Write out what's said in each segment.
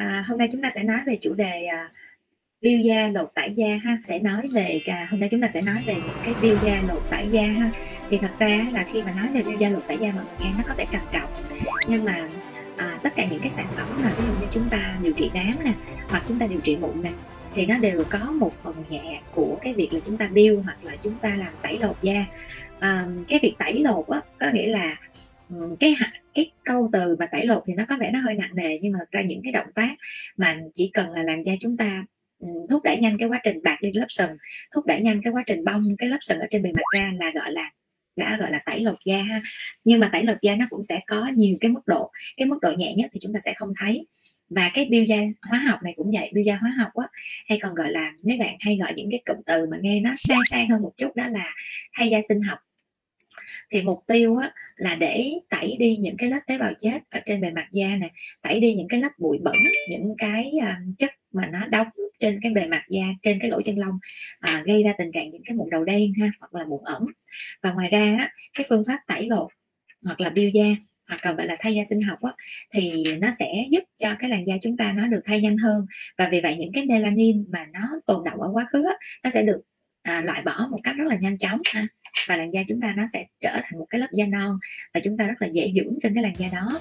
À, hôm nay chúng ta sẽ nói về chủ đề à, biêu da lột tải da ha. Sẽ nói về à, hôm nay chúng ta sẽ nói về những cái biêu da lột tải da ha. Thì thật ra là khi mà nói về biêu da lột tải da mọi người nghe nó có vẻ trầm trọng. Nhưng mà à, tất cả những cái sản phẩm mà ví dụ như chúng ta điều trị nám nè hoặc chúng ta điều trị mụn nè thì nó đều có một phần nhẹ của cái việc là chúng ta biêu hoặc là chúng ta làm tẩy lột da. À, cái việc tẩy lột á có nghĩa là Ờ, cái cái câu từ mà tẩy lột thì nó có vẻ nó hơi nặng nề, nhưng mà thật ra những cái động tác mà chỉ cần là làm da chúng ta ừ, thúc đẩy nhanh cái quá trình bạc lên lớp sừng thúc đẩy nhanh cái quá trình bong cái lớp sừng ở trên bề mặt ra là, gọi là, đã gọi là tẩy lột da ha. Nhưng mà tẩy lột da nó cũng sẽ có nhiều cái mức độ, cái mức độ nhẹ nhất thì chúng ta sẽ không thấy. Và cái biêu da hóa học này cũng vậy, biêu da hóa học á, hay còn gọi là, mấy bạn hay gọi những cái cụm từ mà nghe nó sang sang hơn một chút đó là thay da sinh học thì mục tiêu á, là để tẩy đi những cái lớp tế bào chết ở trên bề mặt da này tẩy đi những cái lớp bụi bẩn những cái uh, chất mà nó đóng trên cái bề mặt da trên cái lỗ chân lông à, gây ra tình trạng những cái mụn đầu đen ha hoặc là mụn ẩn và ngoài ra á, cái phương pháp tẩy lột hoặc là biêu da hoặc còn gọi là thay da sinh học á, thì nó sẽ giúp cho cái làn da chúng ta nó được thay nhanh hơn. Và vì vậy những cái melanin mà nó tồn động ở quá khứ á, nó sẽ được à, loại bỏ một cách rất là nhanh chóng ha và làn da chúng ta nó sẽ trở thành một cái lớp da non và chúng ta rất là dễ dưỡng trên cái làn da đó.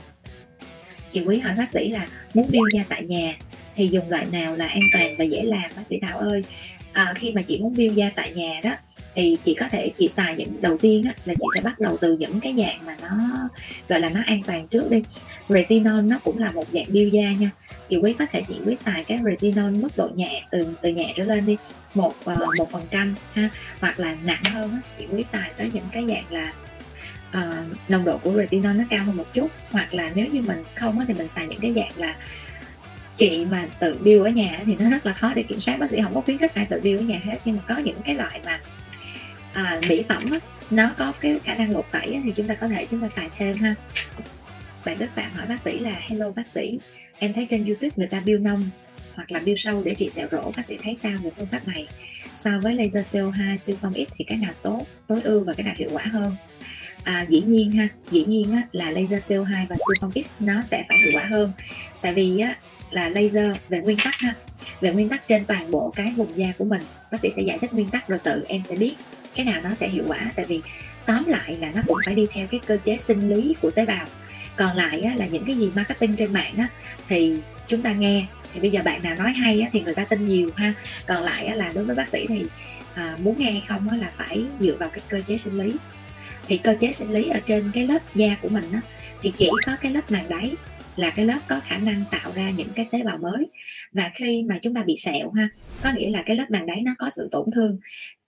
Chị quý hỏi bác sĩ là muốn biêu da tại nhà thì dùng loại nào là an toàn và dễ làm? Bác sĩ thảo ơi à, khi mà chị muốn biêu da tại nhà đó thì chị có thể chị xài những đầu tiên á, là chị sẽ bắt đầu từ những cái dạng mà nó gọi là nó an toàn trước đi. Retinol nó cũng là một dạng biêu da nha. Chị quý có thể chị quý xài cái retinol mức độ nhẹ từ từ nhẹ trở lên đi một ờ, một phần trăm ha hoặc là nặng hơn á, chị quý xài tới những cái dạng là uh, nồng độ của retinol nó cao hơn một chút. Hoặc là nếu như mình không á, thì mình xài những cái dạng là chị mà tự build ở nhà thì nó rất là khó để kiểm soát. Bác sĩ không có khuyến khích ai tự build ở nhà hết nhưng mà có những cái loại mà à, mỹ phẩm á, nó có cái khả năng lột tẩy á, thì chúng ta có thể chúng ta xài thêm ha. Bạn Đức bạn hỏi bác sĩ là hello bác sĩ em thấy trên youtube người ta bill nông hoặc là bill sâu để trị sẹo rỗ bác sĩ thấy sao về phương pháp này? So với laser CO2 siêu phong X thì cái nào tốt tối ưu và cái nào hiệu quả hơn? À, dĩ nhiên ha dĩ nhiên á, là laser CO2 và siêu phong X nó sẽ phải hiệu quả hơn. Tại vì á, là laser về nguyên tắc ha về nguyên tắc trên toàn bộ cái vùng da của mình bác sĩ sẽ giải thích nguyên tắc rồi tự em sẽ biết cái nào nó sẽ hiệu quả. Tại vì tóm lại là nó cũng phải đi theo cái cơ chế sinh lý của tế bào. Còn lại á, là những cái gì marketing trên mạng á, thì chúng ta nghe. Thì bây giờ bạn nào nói hay á, thì người ta tin nhiều ha. Còn lại á, là đối với bác sĩ thì à, muốn nghe hay không á, là phải dựa vào cái cơ chế sinh lý. Thì cơ chế sinh lý ở trên cái lớp da của mình á, thì chỉ có cái lớp màng đáy là cái lớp có khả năng tạo ra những cái tế bào mới. Và khi mà chúng ta bị sẹo ha có nghĩa là cái lớp màng đáy nó có sự tổn thương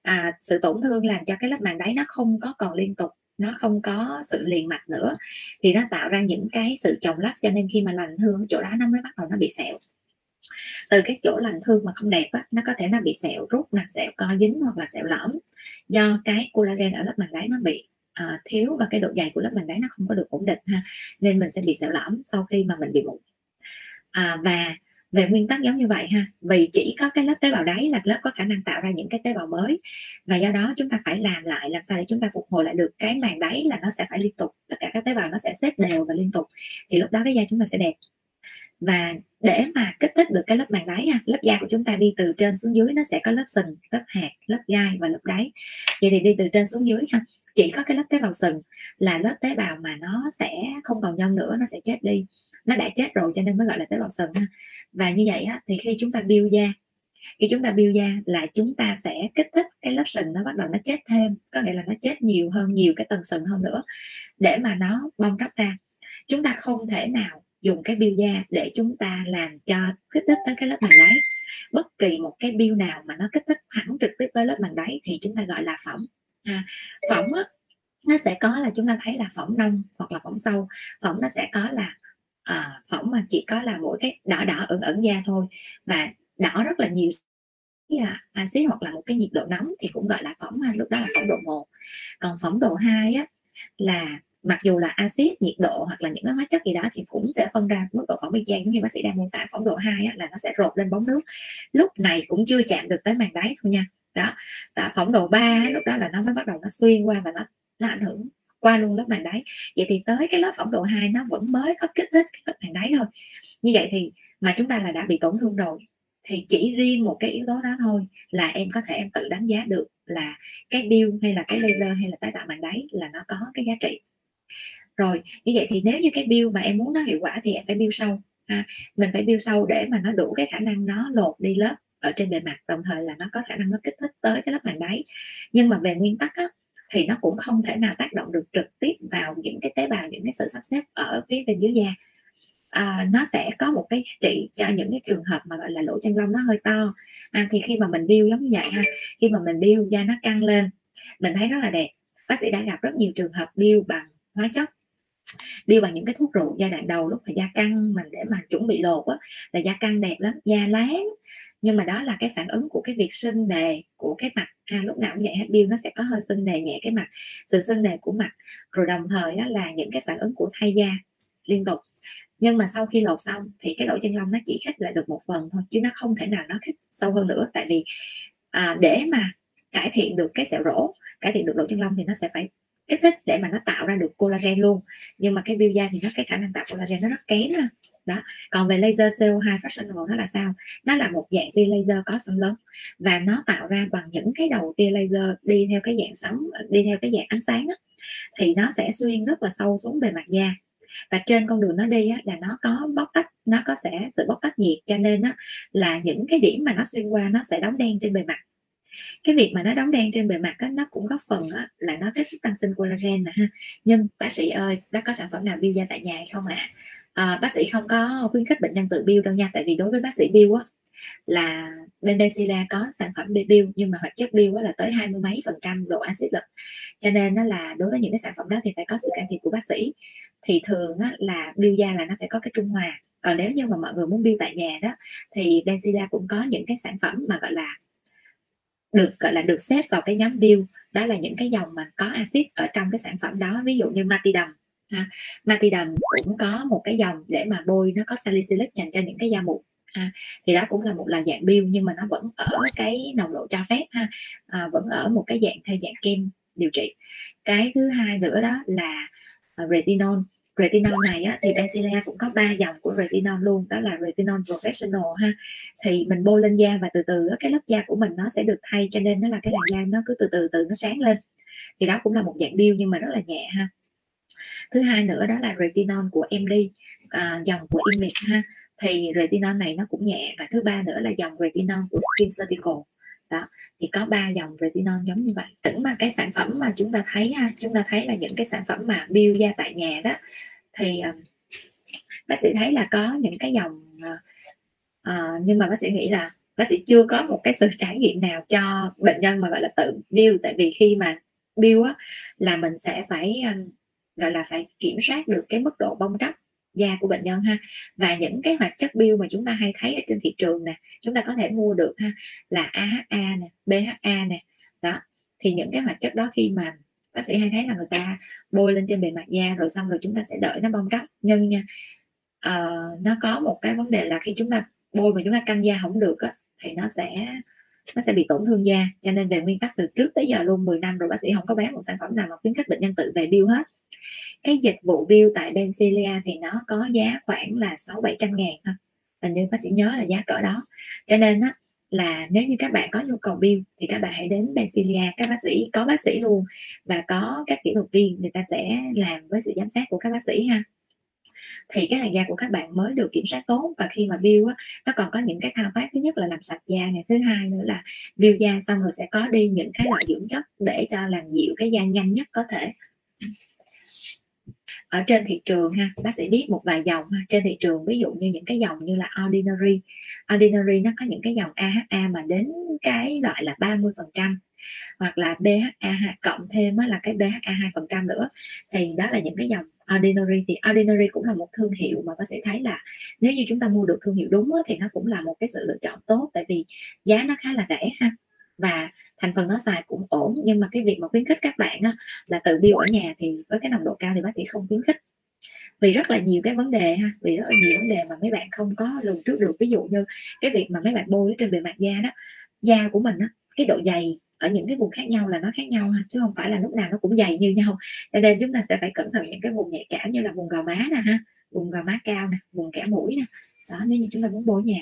à, sự tổn thương làm cho cái lớp màng đáy nó không có còn liên tục nó không có sự liền mạch nữa thì nó tạo ra những cái sự chồng lấp, cho nên khi mà lành thương chỗ đó nó mới bắt đầu nó bị sẹo. Từ cái chỗ lành thương mà không đẹp á, nó có thể nó bị sẹo rút nè sẹo co dính hoặc là sẹo lõm do cái collagen ở lớp màng đáy nó bị à, thiếu và cái độ dày của lớp màng đáy nó không có được ổn định ha nên mình sẽ bị sẹo lõm sau khi mà mình bị mụn. À, và về nguyên tắc giống như vậy ha. Vì chỉ có cái lớp tế bào đáy là lớp có khả năng tạo ra những cái tế bào mới. Và do đó chúng ta phải làm lại làm sao để chúng ta phục hồi lại được cái màng đáy là nó sẽ phải liên tục tất cả các tế bào nó sẽ xếp đều và liên tục. Thì lúc đó cái da chúng ta sẽ đẹp. Và để mà kích thích được cái lớp màng đáy ha, lớp da của chúng ta đi từ trên xuống dưới nó sẽ có lớp sừng lớp hạt lớp gai và lớp đáy. Vậy thì đi từ trên xuống dưới ha chỉ có cái lớp tế bào sừng là lớp tế bào mà nó sẽ không còn nhân nữa nó sẽ chết đi nó đã chết rồi cho nên mới gọi là tế bào sừng ha. Và như vậy á, thì khi chúng ta biêu da khi chúng ta biêu da là chúng ta sẽ kích thích cái lớp sừng nó bắt đầu nó chết thêm có nghĩa là nó chết nhiều hơn nhiều cái tầng sừng hơn nữa để mà nó bong tróc ra. Chúng ta không thể nào dùng cái biêu da để chúng ta làm cho kích thích tới cái lớp màng đáy. Bất kỳ một cái biêu nào mà nó kích thích hẳn trực tiếp với lớp màng đáy thì chúng ta gọi là phỏng à, phỏng á, nó sẽ có là chúng ta thấy là phỏng nông hoặc là phỏng sâu phỏng nó sẽ có là à, phỏng mà chỉ có là mỗi cái đỏ đỏ ẩn ẩn da thôi. Và đỏ rất là nhiều là axit hoặc là một cái nhiệt độ nóng thì cũng gọi là phỏng lúc đó là phỏng độ 1 còn phỏng độ 2 á là mặc dù là axit nhiệt độ hoặc là những cái hóa chất gì đó thì cũng sẽ phân ra mức độ phỏng bên da giống như bác sĩ đang mô tả phỏng độ 2 á, là nó sẽ rột lên bóng nước. Lúc này cũng chưa chạm được tới màng đáy thôi nha. Đó và phỏng độ 3 lúc đó là nó mới bắt đầu nó xuyên qua và nó nó ảnh hưởng qua luôn lớp màng đáy. Vậy thì tới cái lớp phỏng độ 2 nó vẫn mới có kích thích cái lớp màng đáy thôi. Như vậy thì mà chúng ta là đã bị tổn thương rồi thì chỉ riêng một cái yếu tố đó thôi là em có thể em tự đánh giá được là cái bill hay là cái laser hay là tái tạo màng đáy là nó có cái giá trị. Rồi như vậy thì nếu như cái bill mà em muốn nó hiệu quả thì em phải bill sâu ha. mình phải bill sâu để mà nó đủ cái khả năng nó lột đi lớp ở trên bề mặt đồng thời là nó có khả năng nó kích thích tới cái lớp màng đáy. Nhưng mà về nguyên tắc á, thì nó cũng không thể nào tác động được trực tiếp vào những cái tế bào những cái sự sắp xếp ở phía bên dưới da. À, nó sẽ có một cái giá trị cho những cái trường hợp mà gọi là lỗ chân lông nó hơi to. À, thì khi mà mình bill giống như vậy ha khi mà mình bill da nó căng lên mình thấy rất là đẹp. Bác sĩ đã gặp rất nhiều trường hợp bill bằng hóa chất điêu bằng những cái thuốc rượu giai đoạn đầu lúc mà da căng mình để mà chuẩn bị lột á là da căng đẹp lắm da láng nhưng mà đó là cái phản ứng của cái việc sưng nề của cái mặt. Ha lúc nào cũng vậy hết bill nó sẽ có hơi sưng nề nhẹ cái mặt sự sưng nề của mặt. Rồi đồng thời đó là những cái phản ứng của thay da liên tục. Nhưng mà sau khi lột xong thì cái lỗ chân lông nó chỉ khích lại được một phần thôi chứ nó không thể nào nó khích sâu hơn nữa. Tại vì à, để mà cải thiện được cái sẹo rỗ cải thiện được lỗ chân lông thì nó sẽ phải kích thích để mà nó tạo ra được collagen luôn. Nhưng mà cái biêu da thì nó cái khả năng tạo collagen nó rất kém đó. đó. Còn về laser CO2 fractional nó là sao? Nó là một dạng tia laser có sóng lớn và nó tạo ra bằng những cái đầu tia laser đi theo cái dạng sóng đi theo cái dạng ánh sáng đó, thì nó sẽ xuyên rất là sâu xuống bề mặt da. Và trên con đường nó đi á, là nó có bóc tách nó có sẽ sự bóc tách nhiệt. Cho nên á, là những cái điểm mà nó xuyên qua nó sẽ đóng đen trên bề mặt cái việc mà nó đóng đen trên bề mặt đó, nó cũng góp phần đó, là nó kích thích tăng sinh collagen nè ha. Nhưng bác sĩ ơi bác có sản phẩm nào biêu da tại nhà hay không ạ? À? à, bác sĩ không có khuyến khích bệnh nhân tự biêu đâu nha tại vì đối với bác sĩ biêu á là bên có sản phẩm bill nhưng mà hoạt chất bill là tới hai mươi mấy phần trăm độ axit lực. Cho nên nó là đối với những cái sản phẩm đó thì phải có sự can thiệp của bác sĩ. Thì thường á, là bill da là nó phải có cái trung hòa. Còn nếu như mà mọi người muốn bill tại nhà đó thì Benzilla cũng có những cái sản phẩm mà gọi là được gọi là được xếp vào cái nhóm bill đó là những cái dòng mà có axit ở trong cái sản phẩm đó ví dụ như matidum ha. matidum cũng có một cái dòng để mà bôi nó có salicylic dành cho những cái da mụn ha. thì đó cũng là một là dạng bill nhưng mà nó vẫn ở cái nồng độ cho phép ha à, vẫn ở một cái dạng theo dạng kem điều trị cái thứ hai nữa đó là à, retinol retinol này á, thì Benzilla cũng có ba dòng của retinol luôn đó là retinol professional ha. Thì mình bôi lên da và từ từ á, cái lớp da của mình nó sẽ được thay cho nên nó là cái làn da nó cứ từ từ từ nó sáng lên. Thì đó cũng là một dạng bill nhưng mà rất là nhẹ ha. Thứ hai nữa đó là retinol của MD à, dòng của Image ha. Thì retinol này nó cũng nhẹ và thứ ba nữa là dòng retinol của Skin Surgical. Đó thì có ba dòng retinol giống như vậy. Tưởng mà cái sản phẩm mà chúng ta thấy ha chúng ta thấy là những cái sản phẩm mà build da tại nhà đó thì à, bác sĩ thấy là có những cái dòng uh, nhưng mà bác sĩ nghĩ là bác sĩ chưa có một cái sự trải nghiệm nào cho bệnh nhân mà gọi là tự build tại vì khi mà build á là mình sẽ phải um, gọi là phải kiểm soát được cái mức độ bong tróc da của bệnh nhân ha. Và những cái hoạt chất biêu mà chúng ta hay thấy ở trên thị trường nè chúng ta có thể mua được ha là AHA nè BHA nè đó. Thì những cái hoạt chất đó khi mà bác sĩ hay thấy là người ta bôi lên trên bề mặt da rồi xong rồi chúng ta sẽ đợi nó bong tróc. Nhưng nha uh, nó có một cái vấn đề là khi chúng ta bôi mà chúng ta canh da không được á, thì nó sẽ nó sẽ bị tổn thương da. Cho nên về nguyên tắc từ trước tới giờ luôn 10 năm rồi bác sĩ không có bán một sản phẩm nào mà khuyến khích bệnh nhân tự về bill hết. Cái dịch vụ bill tại Bencilia thì nó có giá khoảng là sáu bảy trăm ngàn thôi. Hình như bác sĩ nhớ là giá cỡ đó. Cho nên á là nếu như các bạn có nhu cầu bill thì các bạn hãy đến Bencilia các bác sĩ, có bác sĩ luôn và có các kỹ thuật viên, người ta sẽ làm với sự giám sát của các bác sĩ ha. Thì cái làn da của các bạn mới được kiểm soát tốt và khi mà build á, nó còn có những cái thao tác, thứ nhất là làm sạch da này thứ hai nữa là build da xong rồi sẽ có đi những cái loại dưỡng chất để cho làm dịu cái da nhanh nhất có thể ở trên thị trường ha, bác sẽ biết một vài dòng ha. Trên thị trường ví dụ như những cái dòng như là ordinary. Ordinary nó có những cái dòng AHA mà đến cái loại là 30 phần trăm hoặc là BHA cộng thêm là cái BHA 2 phần trăm nữa. Thì đó là những cái dòng Ordinary. Thì Ordinary cũng là một thương hiệu mà bác sẽ thấy là nếu như chúng ta mua được thương hiệu đúng thì nó cũng là một cái sự lựa chọn tốt, tại vì giá nó khá là rẻ ha. Và thành phần nó xài cũng ổn nhưng mà cái việc mà khuyến khích các bạn á, là tự build ở nhà thì với cái nồng độ cao thì bác sĩ không khuyến khích. Vì rất là nhiều cái vấn đề ha vì rất là nhiều vấn đề mà mấy bạn không có lường trước được. Ví dụ như cái việc mà mấy bạn bôi trên bề mặt da đó da của mình á cái độ dày ở những cái vùng khác nhau là nó khác nhau ha chứ không phải là lúc nào nó cũng dày như nhau. Cho nên chúng ta sẽ phải cẩn thận những cái vùng nhạy cảm như là vùng gò má nè ha vùng gò má cao nè vùng kẻ mũi nè. Đó nếu như chúng ta muốn bôi nhà.